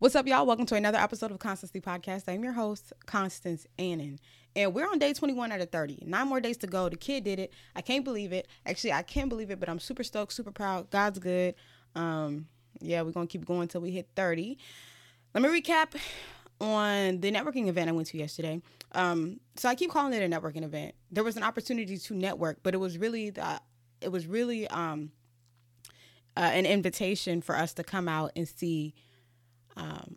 What's up, y'all? Welcome to another episode of Constancy Podcast. I'm your host, Constance Annan. And we're on day 21 out of 30. Nine more days to go. The kid did it. I can't believe it. Actually, I can't believe it, but I'm super stoked, super proud. God's good. Um, yeah, we're to keep going until we hit 30. Let me recap on the networking event I went to yesterday. Um, so I keep calling it a networking event. There was an opportunity to network, but it was really the, it was really um, uh, an invitation for us to come out and see – um,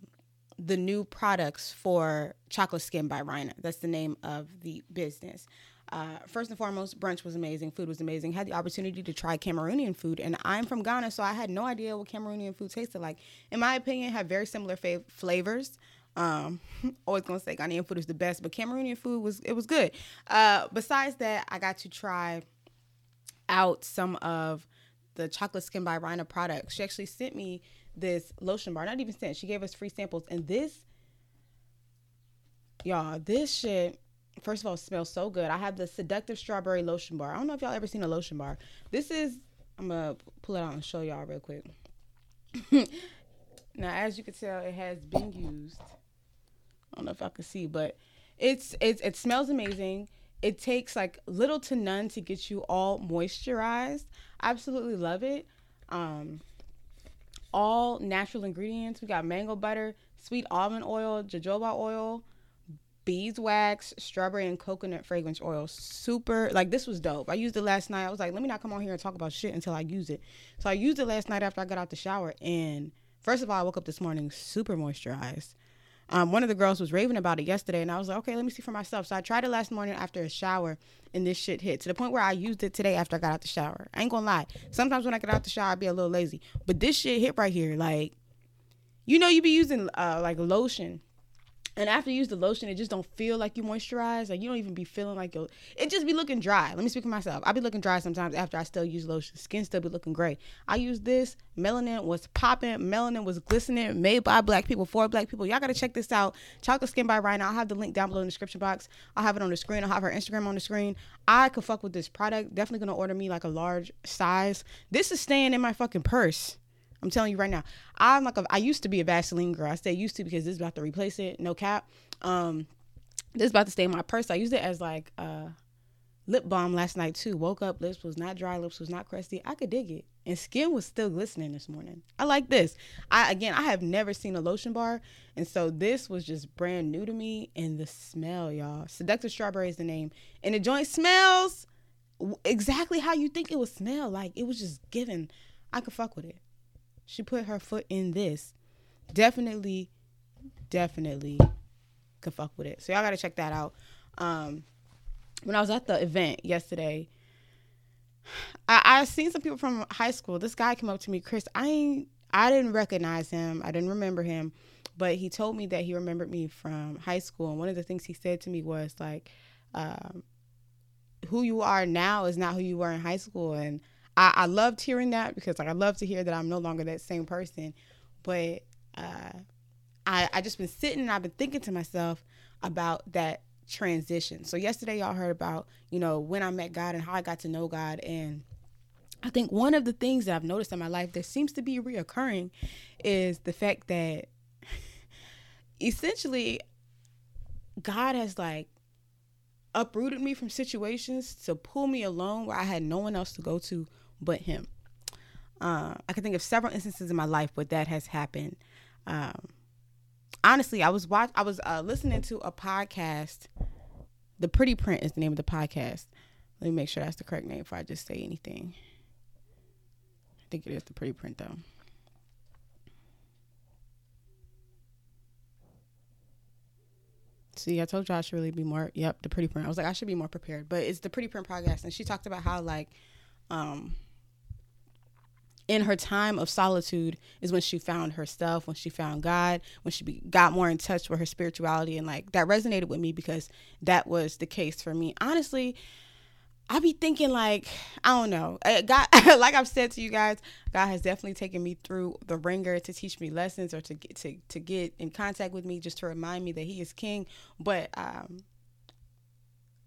the new products for Chocolate Skin by Rina. That's the name of the business. Uh, first and foremost, brunch was amazing. Food was amazing. Had the opportunity to try Cameroonian food, and I'm from Ghana, so I had no idea what Cameroonian food tasted like. In my opinion, had very similar flavors. Um, always gonna say Ghanaian food is the best, but Cameroonian food was it was good. Uh, besides that, I got to try out some of the chocolate skin by Rina products. She actually sent me this lotion bar. Not even sent. She gave us free samples. And this, y'all, this shit, first of all, smells so good. I have the seductive strawberry lotion bar. I don't know if y'all ever seen a lotion bar. This is, I'm to pull it out and show y'all real quick. now, as you can tell, it has been used. I don't know if I can see, but it's, it's it smells amazing. It takes like little to none to get you all moisturized. Absolutely love it. Um, all natural ingredients. We got mango butter, sweet almond oil, jojoba oil, beeswax, strawberry, and coconut fragrance oil. Super, like this was dope. I used it last night. I was like, let me not come on here and talk about shit until I use it. So I used it last night after I got out the shower. And first of all, I woke up this morning super moisturized. Um, one of the girls was raving about it yesterday, and I was like, okay, let me see for myself. So I tried it last morning after a shower, and this shit hit to the point where I used it today after I got out the shower. I ain't gonna lie. Sometimes when I get out the shower, I be a little lazy, but this shit hit right here. Like, you know, you be using uh, like lotion and after you use the lotion, it just don't feel like you moisturize. Like you don't even be feeling like your it just be looking dry. Let me speak for myself. I be looking dry sometimes after I still use lotion. Skin still be looking gray. I use this. Melanin was popping. Melanin was glistening. Made by black people for black people. Y'all gotta check this out. Chocolate Skin by Rina. I'll have the link down below in the description box. I'll have it on the screen. I'll have her Instagram on the screen. I could fuck with this product. Definitely gonna order me like a large size. This is staying in my fucking purse. I'm telling you right now. I'm like a, I used to be a Vaseline girl. I say used to because this is about to replace it. No cap. Um, this is about to stay in my purse. I used it as like uh lip balm last night too. Woke up, lips was not dry, lips was not crusty. I could dig it, and skin was still glistening this morning. I like this. I again, I have never seen a lotion bar, and so this was just brand new to me. And the smell, y'all. Seductive strawberry is the name, and the joint smells exactly how you think it would smell. Like it was just given. I could fuck with it she put her foot in this. Definitely, definitely could fuck with it. So y'all gotta check that out. Um, when I was at the event yesterday, I, I seen some people from high school. This guy came up to me, Chris. I ain't, I didn't recognize him. I didn't remember him, but he told me that he remembered me from high school. And one of the things he said to me was like, um, "Who you are now is not who you were in high school." And I, I loved hearing that because like I love to hear that I'm no longer that same person. But uh, I I just been sitting and I've been thinking to myself about that transition. So yesterday y'all heard about, you know, when I met God and how I got to know God and I think one of the things that I've noticed in my life that seems to be reoccurring is the fact that essentially God has like uprooted me from situations to pull me alone where I had no one else to go to but him. Uh, I can think of several instances in my life where that has happened. Um, honestly, I was watch I was uh, listening to a podcast. The Pretty Print is the name of the podcast. Let me make sure that's the correct name before I just say anything. I think it is the Pretty Print though. See, I told you I should really be more. Yep, the Pretty Print. I was like, I should be more prepared. But it's the Pretty Print podcast, and she talked about how like, um, in her time of solitude is when she found herself, when she found God, when she be, got more in touch with her spirituality. And like that resonated with me because that was the case for me. Honestly, I be thinking like I don't know. God, like I've said to you guys, God has definitely taken me through the ringer to teach me lessons or to get to to get in contact with me, just to remind me that He is King. But um,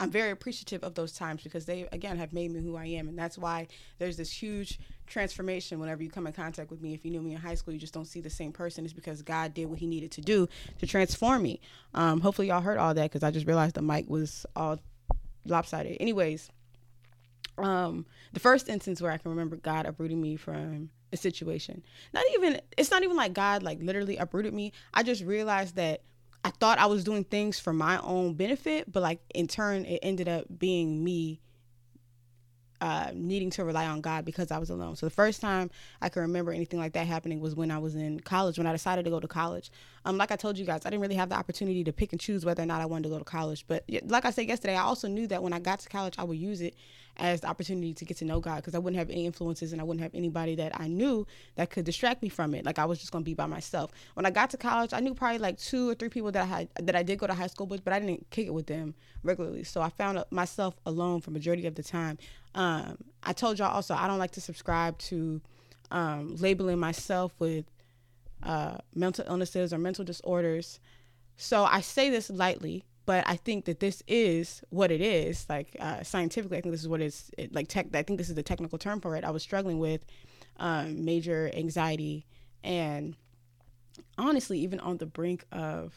I'm very appreciative of those times because they again have made me who I am, and that's why there's this huge transformation whenever you come in contact with me. If you knew me in high school, you just don't see the same person. It's because God did what He needed to do to transform me. Um, hopefully, y'all heard all that because I just realized the mic was all lopsided. Anyways, um, the first instance where I can remember God uprooting me from a situation, not even it's not even like God like literally uprooted me. I just realized that I thought I was doing things for my own benefit, but like in turn, it ended up being me uh, needing to rely on God because I was alone. So the first time I can remember anything like that happening was when I was in college, when I decided to go to college. Um, like I told you guys, I didn't really have the opportunity to pick and choose whether or not I wanted to go to college. But like I said yesterday, I also knew that when I got to college, I would use it as the opportunity to get to know God because I wouldn't have any influences and I wouldn't have anybody that I knew that could distract me from it. Like I was just gonna be by myself. When I got to college, I knew probably like two or three people that I had that I did go to high school with, but I didn't kick it with them regularly. So I found myself alone for majority of the time. Um, I told y'all also I don't like to subscribe to um, labeling myself with uh, mental illnesses or mental disorders. So I say this lightly but I think that this is what it is. Like uh, scientifically, I think this is what it's it, like. Tech, I think this is the technical term for it. I was struggling with um, major anxiety and honestly, even on the brink of,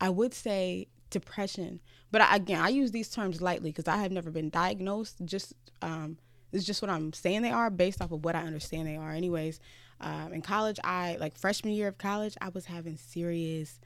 I would say depression. But I, again, I use these terms lightly because I have never been diagnosed. Just um, it's just what I'm saying they are based off of what I understand they are. Anyways, um, in college, I like freshman year of college, I was having serious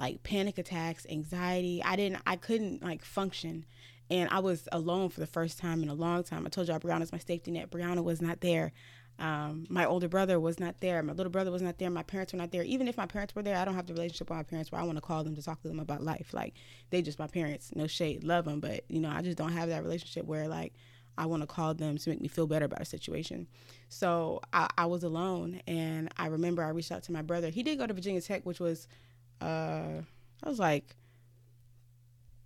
like panic attacks, anxiety. I didn't, I couldn't like function. And I was alone for the first time in a long time. I told y'all Brianna's my safety net. Brianna was not there. Um, my older brother was not there. My little brother was not there. My parents were not there. Even if my parents were there, I don't have the relationship with my parents where I want to call them to talk to them about life. Like they just my parents. No shade, love them, but you know I just don't have that relationship where like I want to call them to make me feel better about a situation. So I, I was alone, and I remember I reached out to my brother. He did go to Virginia Tech, which was uh, I was like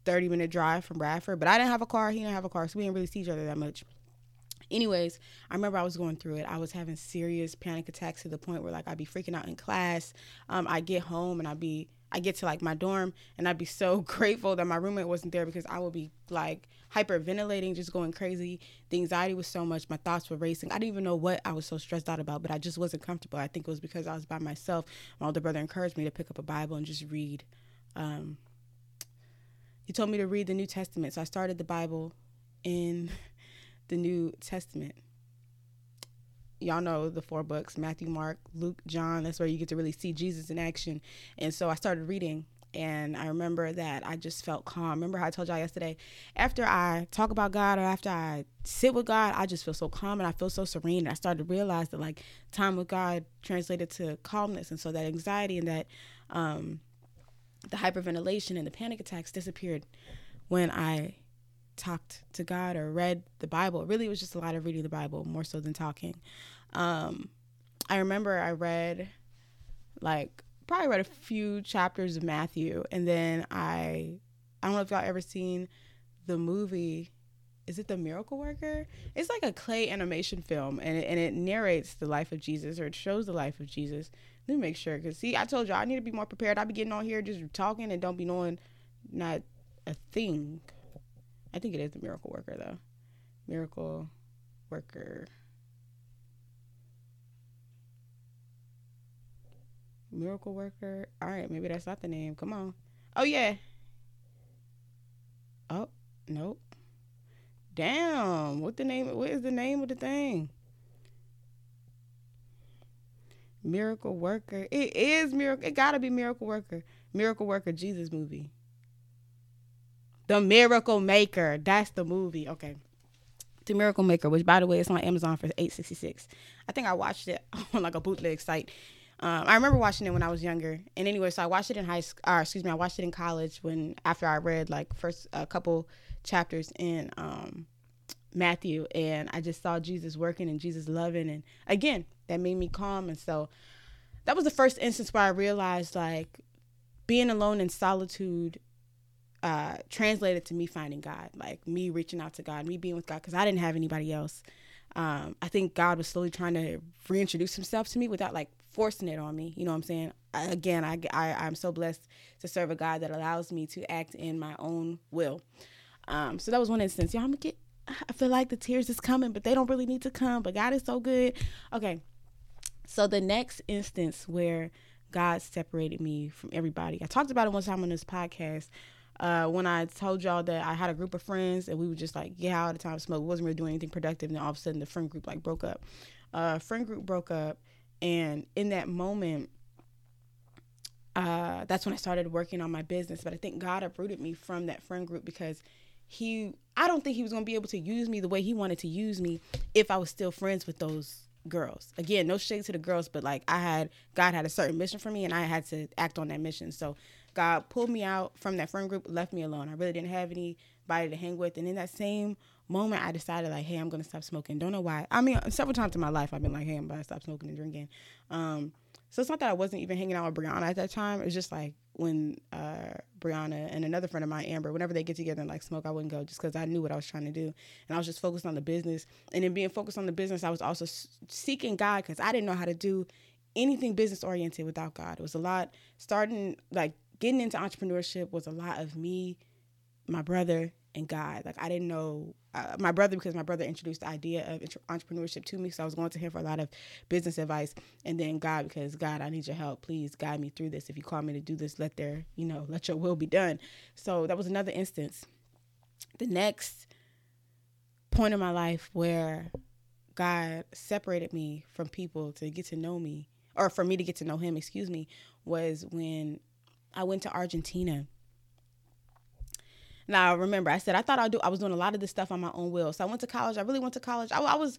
30 minute drive from Radford, but I didn't have a car. He didn't have a car, so we didn't really see each other that much. Anyways, I remember I was going through it. I was having serious panic attacks to the point where like I'd be freaking out in class. Um, I get home and I'd be I get to like my dorm and I'd be so grateful that my roommate wasn't there because I would be like hyperventilating, just going crazy. The anxiety was so much, my thoughts were racing. I didn't even know what I was so stressed out about, but I just wasn't comfortable. I think it was because I was by myself. My older brother encouraged me to pick up a Bible and just read. Um, he told me to read the New Testament, so I started the Bible in the New Testament y'all know the four books Matthew, Mark, Luke, John. That's where you get to really see Jesus in action. And so I started reading. And I remember that I just felt calm. Remember how I told y'all yesterday? After I talk about God or after I sit with God, I just feel so calm and I feel so serene. And I started to realize that like time with God translated to calmness. And so that anxiety and that um, the hyperventilation and the panic attacks disappeared when I talked to God or read the Bible. Really, it was just a lot of reading the Bible more so than talking. Um, I remember I read like probably read a few chapters of Matthew and then I I don't know if y'all ever seen the movie is it the miracle worker it's like a clay animation film and it, and it narrates the life of jesus or it shows the life of jesus let me make sure because see i told y'all i need to be more prepared I'll be getting on here just talking and don't be knowing not a thing I think it is the miracle worker though. Miracle worker. Miracle worker. All right, maybe that's not the name. Come on. Oh yeah. Oh nope. Damn. What the name? What is the name of the thing? Miracle Worker. It is miracle. It gotta be Miracle Worker. Miracle Worker. Jesus movie. The Miracle Maker. That's the movie. Okay. The Miracle Maker, which by the way, is on Amazon for eight sixty six. I think I watched it on like a bootleg site. Um, I remember watching it when I was younger. And anyway, so I watched it in high school. Or excuse me, I watched it in college when after I read like first a couple chapters in um, Matthew, and I just saw Jesus working and Jesus loving, and again that made me calm. And so that was the first instance where I realized like being alone in solitude uh, translated to me finding God, like me reaching out to God, me being with God, because I didn't have anybody else. Um, I think God was slowly trying to reintroduce Himself to me without like forcing it on me. You know what I'm saying? I, again, I, I I'm so blessed to serve a God that allows me to act in my own will. Um, so that was one instance. Y'all, I'm gonna get. I feel like the tears is coming, but they don't really need to come. But God is so good. Okay. So the next instance where God separated me from everybody, I talked about it one time on this podcast. Uh, when I told y'all that I had a group of friends and we would just like get out all the time, smoke, wasn't really doing anything productive, and then all of a sudden the friend group like broke up. Uh, friend group broke up, and in that moment, uh, that's when I started working on my business. But I think God uprooted me from that friend group because he, I don't think he was going to be able to use me the way he wanted to use me if I was still friends with those girls. Again, no shade to the girls, but like I had, God had a certain mission for me and I had to act on that mission. So God pulled me out from that friend group, left me alone. I really didn't have anybody to hang with. And in that same moment, I decided like, hey, I'm to stop smoking. Don't know why. I mean, several times in my life, I've been like, hey, I'm to stop smoking and drinking. Um, so it's not that I wasn't even hanging out with Brianna at that time. It was just like when uh, Brianna and another friend of mine, Amber, whenever they get together and like smoke, I wouldn't go just because I knew what I was trying to do. And I was just focused on the business. And in being focused on the business, I was also seeking God because I didn't know how to do anything business oriented without God. It was a lot starting, like getting into entrepreneurship was a lot of me, my brother, and God. Like I didn't know uh, my brother because my brother introduced the idea of entrepreneurship to me. So I was going to him for a lot of business advice, and then God because God, I need your help. Please guide me through this. If you call me to do this, let there you know let your will be done. So that was another instance. The next point in my life where God separated me from people to get to know me, or for me to get to know Him, excuse me, was when I went to Argentina now remember, I said I thought I'd do. I was doing a lot of this stuff on my own will. So I went to college. I really went to college. I, I was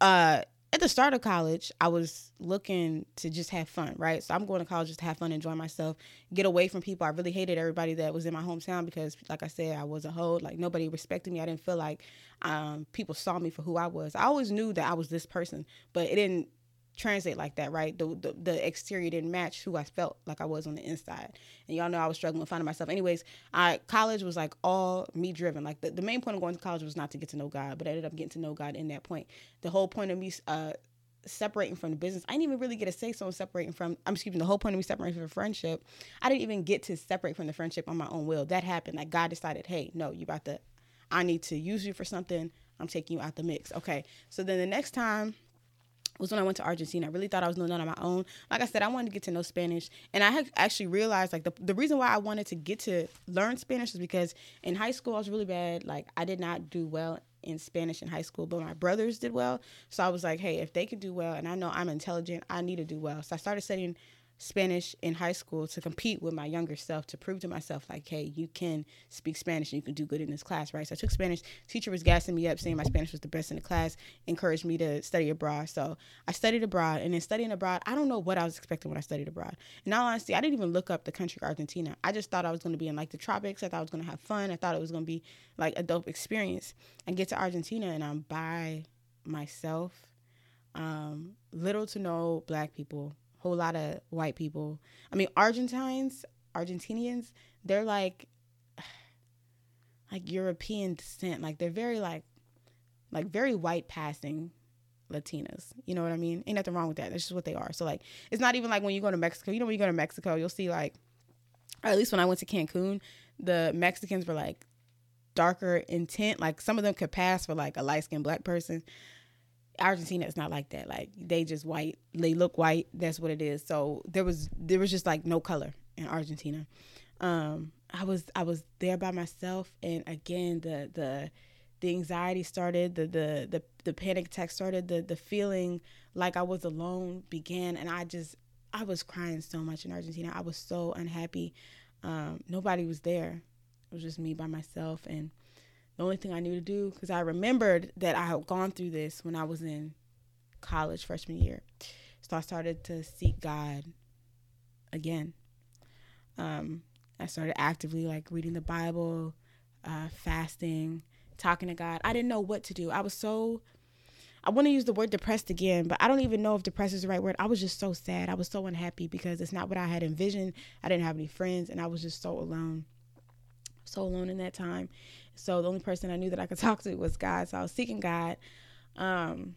uh, at the start of college. I was looking to just have fun, right? So I'm going to college just to have fun, enjoy myself, get away from people. I really hated everybody that was in my hometown because, like I said, I was a hoe. Like nobody respected me. I didn't feel like um, people saw me for who I was. I always knew that I was this person, but it didn't translate like that, right? The, the, the exterior didn't match who I felt like I was on the inside, and y'all know I was struggling with finding myself. Anyways, I college was like all me driven. Like the, the main point of going to college was not to get to know God, but I ended up getting to know God in that point. The whole point of me uh, separating from the business, I didn't even really get a say so in separating from. I'm excuse me. The whole point of me separating from the friendship, I didn't even get to separate from the friendship on my own will. That happened. Like God decided, hey, no, you about to. I need to use you for something. I'm taking you out the mix. Okay. So then the next time was when I went to Argentina. I really thought I was doing on my own. Like I said, I wanted to get to know Spanish, and I actually realized like the the reason why I wanted to get to learn Spanish is because in high school I was really bad. Like I did not do well in Spanish in high school, but my brothers did well. So I was like, hey, if they could do well, and I know I'm intelligent, I need to do well. So I started studying Spanish in high school to compete with my younger self to prove to myself like, hey, you can speak Spanish and you can do good in this class, right? So I took Spanish. Teacher was gassing me up, saying my Spanish was the best in the class, encouraged me to study abroad. So I studied abroad, and in studying abroad, I don't know what I was expecting when I studied abroad. In all honesty, I didn't even look up the country Argentina. I just thought I was going to be in like the tropics. I thought I was going to have fun. I thought it was going to be like a dope experience. I get to Argentina and I'm by myself. Um, little to no black people whole lot of white people. I mean, Argentines, Argentinians, they're like like European descent. Like they're very like like very white passing Latinas. You know what I mean? Ain't nothing wrong with that. That's just what they are. So like it's not even like when you go to Mexico, you know when you go to Mexico, you'll see like at least when I went to Cancun, the Mexicans were like darker intent. Like some of them could pass for like a light skinned black person. Argentina is not like that. Like they just white. They look white. That's what it is. So there was there was just like no color in Argentina. Um, I was I was there by myself, and again the the the anxiety started. The the the the panic attack started. The the feeling like I was alone began, and I just I was crying so much in Argentina. I was so unhappy. Um, nobody was there. It was just me by myself, and the only thing I knew to do because I remembered that I had gone through this when I was in college freshman year. So I started to seek God again. Um, I started actively like reading the Bible, uh, fasting, talking to God. I didn't know what to do. I was so I want to use the word depressed again, but I don't even know if depressed is the right word. I was just so sad. I was so unhappy because it's not what I had envisioned. I didn't have any friends and I was just so alone. So alone in that time. So the only person I knew that I could talk to was God. So I was seeking God, um,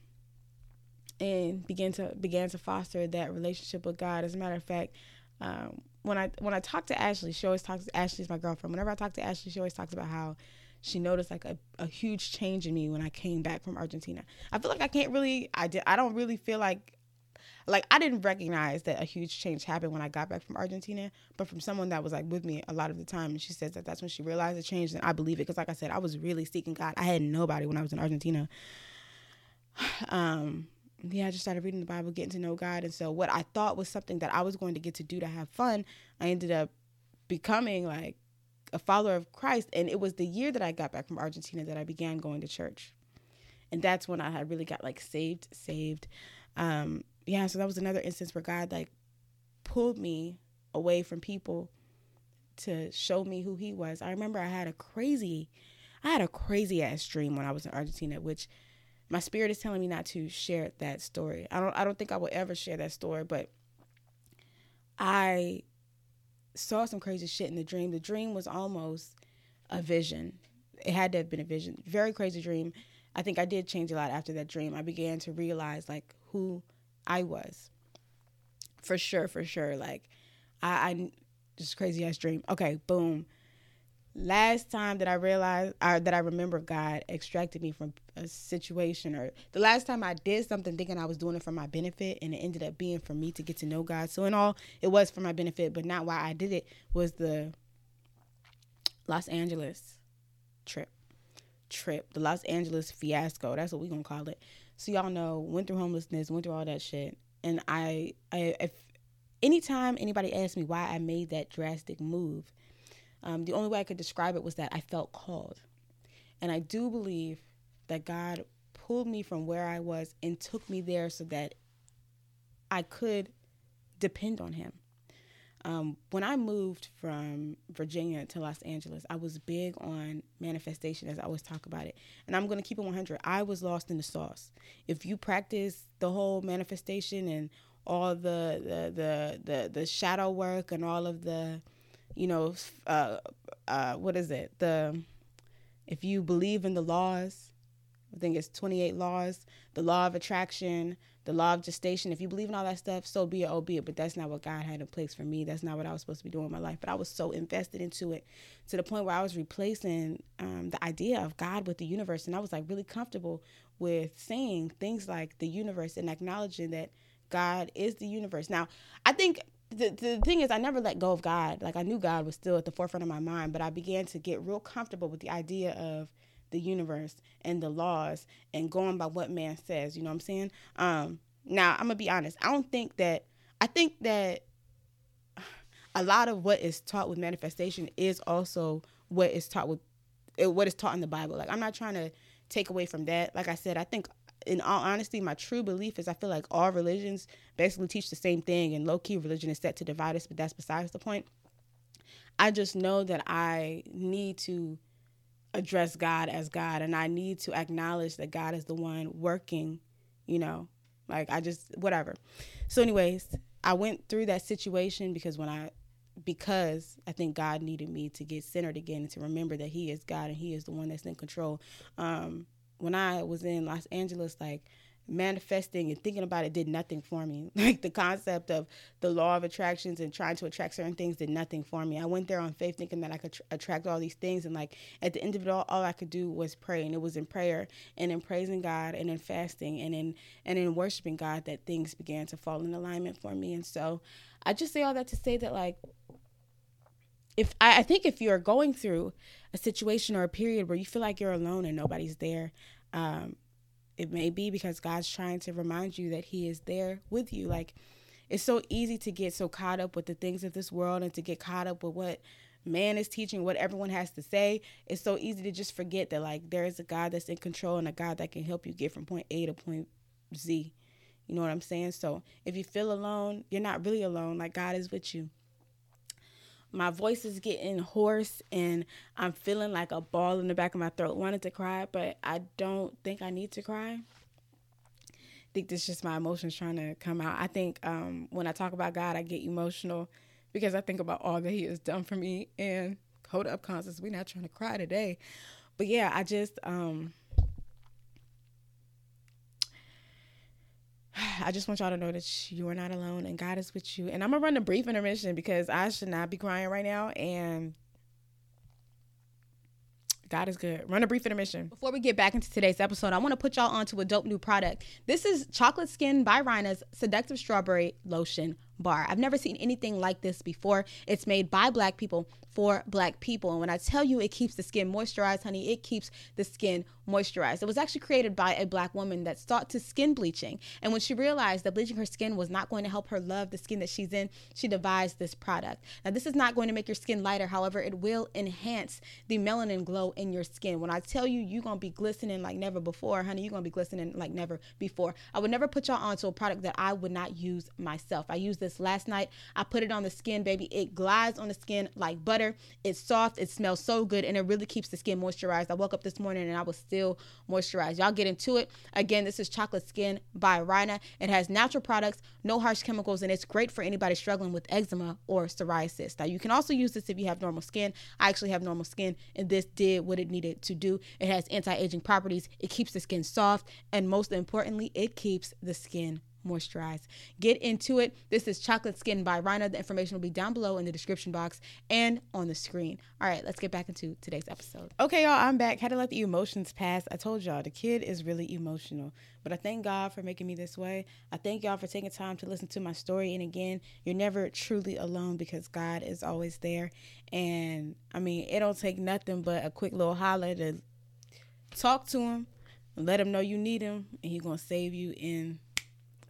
and began to began to foster that relationship with God. As a matter of fact, um, when I when I talk to Ashley, she always talks. Ashley's my girlfriend. Whenever I talk to Ashley, she always talks about how she noticed like a, a huge change in me when I came back from Argentina. I feel like I can't really I did I don't really feel like like I didn't recognize that a huge change happened when I got back from Argentina, but from someone that was like with me a lot of the time, and she says that that's when she realized the change, and I believe it because, like I said, I was really seeking God. I had nobody when I was in Argentina. Um, yeah, I just started reading the Bible, getting to know God, and so what I thought was something that I was going to get to do to have fun, I ended up becoming like a follower of Christ, and it was the year that I got back from Argentina that I began going to church, and that's when I had really got like saved, saved. Um, yeah, so that was another instance where God like pulled me away from people to show me who he was. I remember I had a crazy I had a crazy ass dream when I was in Argentina, which my spirit is telling me not to share that story. I don't I don't think I will ever share that story, but I saw some crazy shit in the dream. The dream was almost a vision. It had to have been a vision. Very crazy dream. I think I did change a lot after that dream. I began to realize like who I was. For sure, for sure. Like I, I just crazy ass dream. Okay, boom. Last time that I realized or that I remember God extracted me from a situation or the last time I did something thinking I was doing it for my benefit and it ended up being for me to get to know God. So in all it was for my benefit, but not why I did it was the Los Angeles trip. Trip. The Los Angeles fiasco. That's what we're gonna call it. So y'all know, went through homelessness, went through all that shit. And I, I if anytime anybody asked me why I made that drastic move, um, the only way I could describe it was that I felt called. And I do believe that God pulled me from where I was and took me there so that I could depend on Him. Um, when I moved from Virginia to Los Angeles, I was big on manifestation, as I always talk about it. And I'm going to keep it 100. I was lost in the sauce. If you practice the whole manifestation and all the the the the, the shadow work and all of the, you know, uh, uh, what is it? The if you believe in the laws, I think it's 28 laws, the law of attraction, the law of gestation. If you believe in all that stuff, so be it, oh be it. But that's not what God had in place for me. That's not what I was supposed to be doing in my life. But I was so invested into it to the point where I was replacing um, the idea of God with the universe. And I was like really comfortable with saying things like the universe and acknowledging that God is the universe. Now, I think the, the thing is, I never let go of God. Like I knew God was still at the forefront of my mind, but I began to get real comfortable with the idea of the universe and the laws and going by what man says. You know what I'm saying? Um, now, I'm gonna be honest. I don't think that. I think that a lot of what is taught with manifestation is also what is taught with eh, what is taught in the Bible. Like I'm not trying to take away from that. Like I said, I think in all honesty, my true belief is I feel like all religions basically teach the same thing, and low key religion is set to divide us, but that's besides the point. I just know that I need to address God as God and I need to acknowledge that God is the one working, you know. Like I just whatever. So anyways, I went through that situation because when I because I think God needed me to get centered again and to remember that He is God and He is the one that's in control. Um, when I was in Los Angeles, like manifesting and thinking about it did nothing for me. Like the concept of the law of attractions and trying to attract certain things did nothing for me. I went there on faith thinking that I could tr- attract all these things. And like at the end of it all, all I could do was pray. And it was in prayer and in praising God and in fasting and in, and in worshiping God that things began to fall in alignment for me. And so I just say all that to say that like, if I, I think if you're going through a situation or a period where you feel like you're alone and nobody's there, um, it may be because God's trying to remind you that He is there with you. Like, it's so easy to get so caught up with the things of this world and to get caught up with what man is teaching, what everyone has to say. It's so easy to just forget that, like, there is a God that's in control and a God that can help you get from point A to point Z. You know what I'm saying? So if you feel alone, you're not really alone. Like, God is with you my voice is getting hoarse and I'm feeling like a ball in the back of my throat, wanted to cry, but I don't think I need to cry. I think this is just my emotions trying to come out. I think um, when I talk about God, I get emotional because I think about all that He has done for me. And hold up, Constance, we're not trying to cry today. But yeah, I just um, I just want y'all to know that you are not alone and God is with you. And I'm gonna run a brief intermission because I should not be crying right now. And God is good. Run a brief intermission. Before we get back into today's episode, I want to put y'all onto a dope new product. This is Chocolate Skin by Rhina's Seductive Strawberry Lotion Bar. I've never seen anything like this before. It's made by black people for black people. And when I tell you it keeps the skin moisturized, honey, it keeps the skin moisturized. It was actually created by a black woman that sought to skin bleaching. And when she realized that bleaching her skin was not going to help her love the skin that she's in, she devised this product. Now, this is not going to make your skin lighter. However, it will enhance the melanin glow in your skin. When I tell you you're going to be glistening like never before, honey, you're going to be glistening like never before. I would never put y'all onto a product that I would not use myself. I used this last night. I put it on the skin, baby. It glides on the skin like butter It's soft. It smells so good, and it really keeps the skin moisturized. I woke up this morning and I was still moisturized. Y'all get into it. Again, this is Chocolate Skin by Rhina. It has natural products, no harsh chemicals, and it's great for anybody struggling with eczema or psoriasis. Now, you can also use this if you have normal skin. I actually have normal skin, and this did what it needed to do. It has anti aging properties, it keeps the skin soft, and most importantly, it keeps the skin moisturize. Get into it. This is Chocolate Skin by Rhina. The information will be down below in the description box and on the screen. All right, let's get back into today's episode. Okay, y'all, I'm back. Had to let the emotions pass. I told y'all the kid is really emotional, but I thank God for making me this way. I thank y'all for taking time to listen to my story. And again, you're never truly alone because God is always there. And I mean, it don't take nothing but a quick little holler to talk to him, let him know you need him, and he's gonna save you in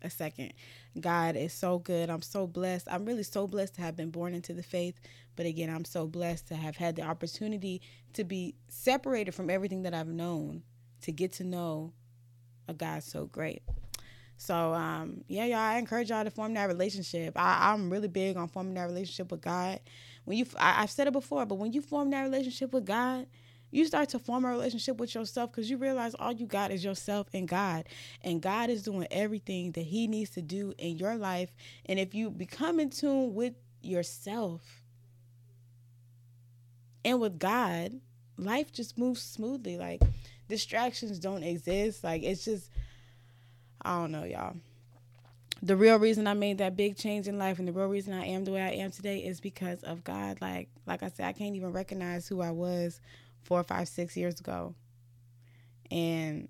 a second. God is so good. I'm so blessed. I'm really so blessed to have been born into the faith. But again, I'm so blessed to have had the opportunity to be separated from everything that I've known to get to know a God so great. So um, yeah, y'all, I encourage y'all to form that relationship. I, I'm really big on forming that relationship with God. When you, I, I've said it before, but when you form that relationship with God, you start to form a relationship with yourself because you realize all you got is yourself and God. And God is doing everything that He needs to do in your life. And if you become in tune with yourself and with God, life just moves smoothly. Like distractions don't exist. Like it's just, I don't know, y'all. The real reason I made that big change in life and the real reason I am the way I am today is because of God. Like, like I said, I can't even recognize who I was four, five, six years ago. And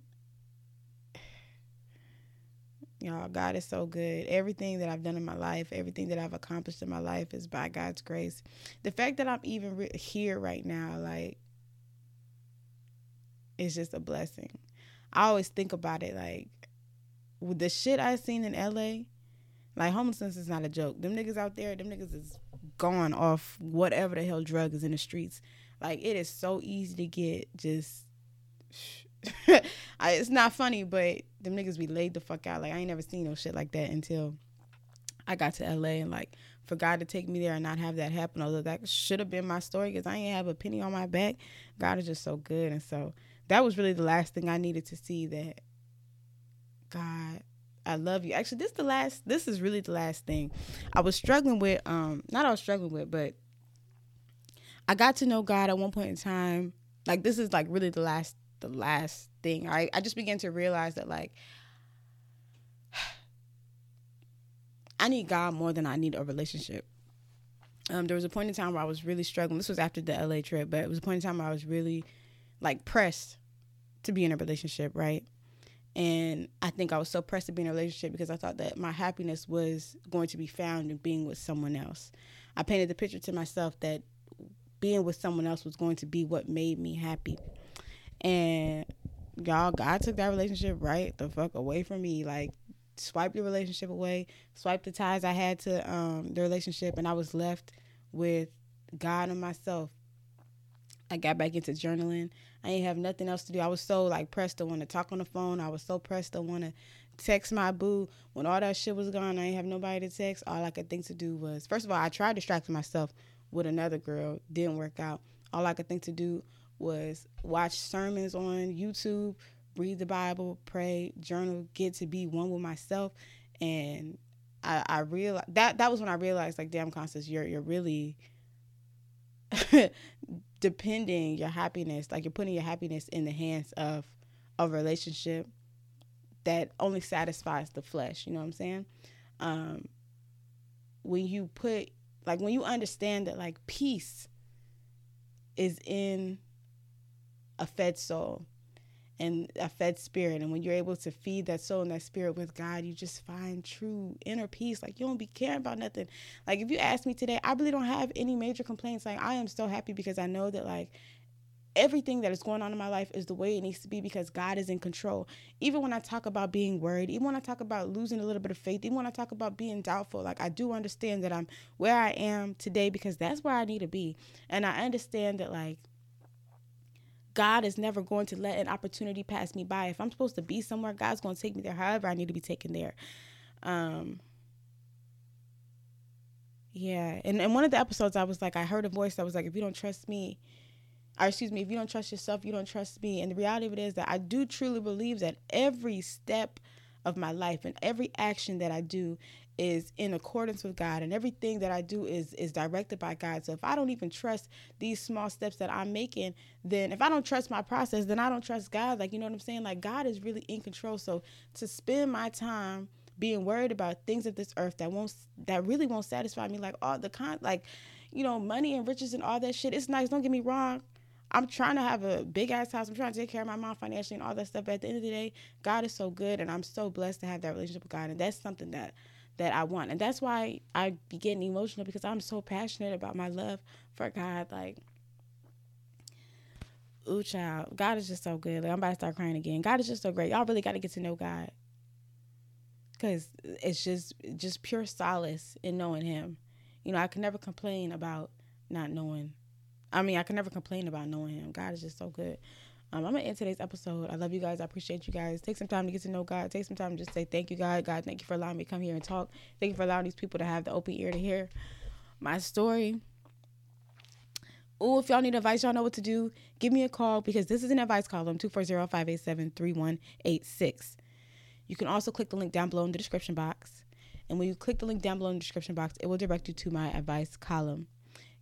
y'all, God is so good. Everything that I've done in my life, everything that I've accomplished in my life is by God's grace. The fact that I'm even re- here right now, like, is just a blessing. I always think about it like, with the shit I seen in LA, like homelessness is not a joke. Them niggas out there, them niggas is gone off whatever the hell drug is in the streets. Like it is so easy to get just. It's not funny, but them niggas be laid the fuck out. Like I ain't never seen no shit like that until I got to LA and like for God to take me there and not have that happen. Although that should have been my story because I ain't have a penny on my back. God is just so good, and so that was really the last thing I needed to see. That God, I love you. Actually, this the last. This is really the last thing I was struggling with. Um, not I was struggling with, but I got to know God at one point in time. Like this is like really the last the last thing. I I just began to realize that like I need God more than I need a relationship. Um, there was a point in time where I was really struggling. This was after the LA trip, but it was a point in time where I was really like pressed to be in a relationship, right? And I think I was so pressed to be in a relationship because I thought that my happiness was going to be found in being with someone else. I painted the picture to myself that being with someone else was going to be what made me happy. And y'all, God took that relationship right the fuck away from me. Like, swipe the relationship away, swipe the ties I had to um, the relationship, and I was left with God and myself. I got back into journaling. I didn't have nothing else to do. I was so like pressed to want to talk on the phone. I was so pressed to want to text my boo. When all that shit was gone, I didn't have nobody to text. All I could think to do was, first of all, I tried distracting myself with another girl. Didn't work out. All I could think to do was watch sermons on YouTube, read the Bible, pray, journal, get to be one with myself. And I, I realized that that was when I realized like, damn, Constance, you're you're really depending your happiness, like you're putting your happiness in the hands of a relationship that only satisfies the flesh. You know what I'm saying? Um, when you put like when you understand that like peace is in a fed soul and a fed spirit. And when you're able to feed that soul and that spirit with God, you just find true inner peace. Like you don't be caring about nothing. Like if you ask me today, I really don't have any major complaints. Like I am so happy because I know that like everything that is going on in my life is the way it needs to be because God is in control. Even when I talk about being worried, even when I talk about losing a little bit of faith, even when I talk about being doubtful, like I do understand that I'm where I am today because that's where I need to be. And I understand that like God is never going to let an opportunity pass me by. If I'm supposed to be somewhere, God's going to take me there however I need to be taken there. Um yeah, and in one of the episodes, I was like, I heard a voice that was like, if you don't trust me, or excuse me, if you don't trust yourself, you don't trust me. And the reality of it is that I do truly believe that every step of my life and every action that I do is in accordance with God and everything that I do is is directed by God. So if I don't even trust these small steps that I'm making, then if I don't trust my process, then I don't trust God. Like you know what I'm saying? Like God is really in control. So to spend my time being worried about things of this earth that won't that really won't satisfy me like all the kind like you know money and riches and all that shit it's nice don't get me wrong I'm trying to have a big ass house. I'm trying to take care of my mom financially and all that stuff. But at the end of the day, God is so good, and I'm so blessed to have that relationship with God, and that's something that that I want, and that's why I be getting emotional because I'm so passionate about my love for God. Like, ooh, child, God is just so good. Like, I'm about to start crying again. God is just so great. Y'all really got to get to know God because it's just just pure solace in knowing Him. You know, I can never complain about not knowing I mean, I can never complain about knowing Him. God is just so good. Um, I'm gonna end today's episode. I love you guys. I appreciate you guys. Take some time to get to know God. Take some time to just say thank you, God. God, thank you for allowing me to come here and talk. Thank you for allowing these people to have the open ear to hear my story. Oh, if y'all need advice, y'all know what to do. Give me a call because this is an advice column 240 587 3186. You can also click the link down below in the description box. And when you click the link down below in the description box, it will direct you to my advice column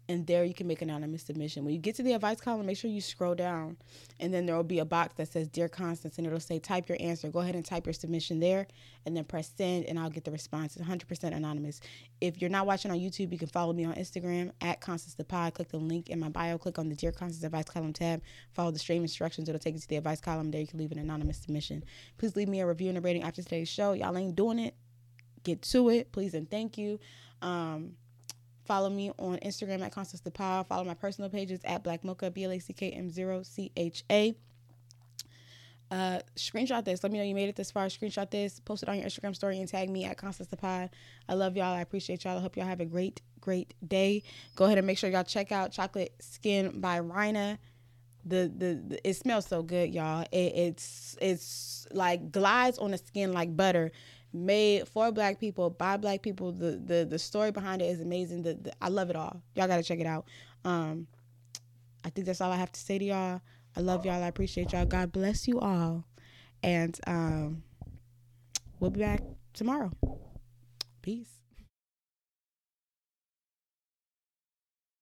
and there you can make an anonymous submission. When you get to the advice column, make sure you scroll down, and then there will be a box that says "Dear Constance," and it'll say "Type your answer." Go ahead and type your submission there, and then press send, and I'll get the response. It's 100% anonymous. If you're not watching on YouTube, you can follow me on Instagram at Constance the Pod. Click the link in my bio. Click on the "Dear Constance" advice column tab. Follow the stream instructions. It'll take you to the advice column. There you can leave an anonymous submission. Please leave me a review and a rating after today's show. Y'all ain't doing it. Get to it, please and thank you. Um, Follow me on Instagram at Constance Pod. Follow my personal pages at Black Mocha, B L A C K M 0 C H A. Uh, screenshot this. Let me know you made it this far. Screenshot this. Post it on your Instagram story and tag me at Constance the Pod. I love y'all. I appreciate y'all. I hope y'all have a great, great day. Go ahead and make sure y'all check out Chocolate Skin by Rhina. The, the, the it smells so good, y'all. It, it's it's like glides on the skin like butter made for black people by black people. The the the story behind it is amazing. The, the I love it all. Y'all gotta check it out. Um, I think that's all I have to say to y'all. I love y'all. I appreciate y'all. God bless you all, and um, we'll be back tomorrow. Peace.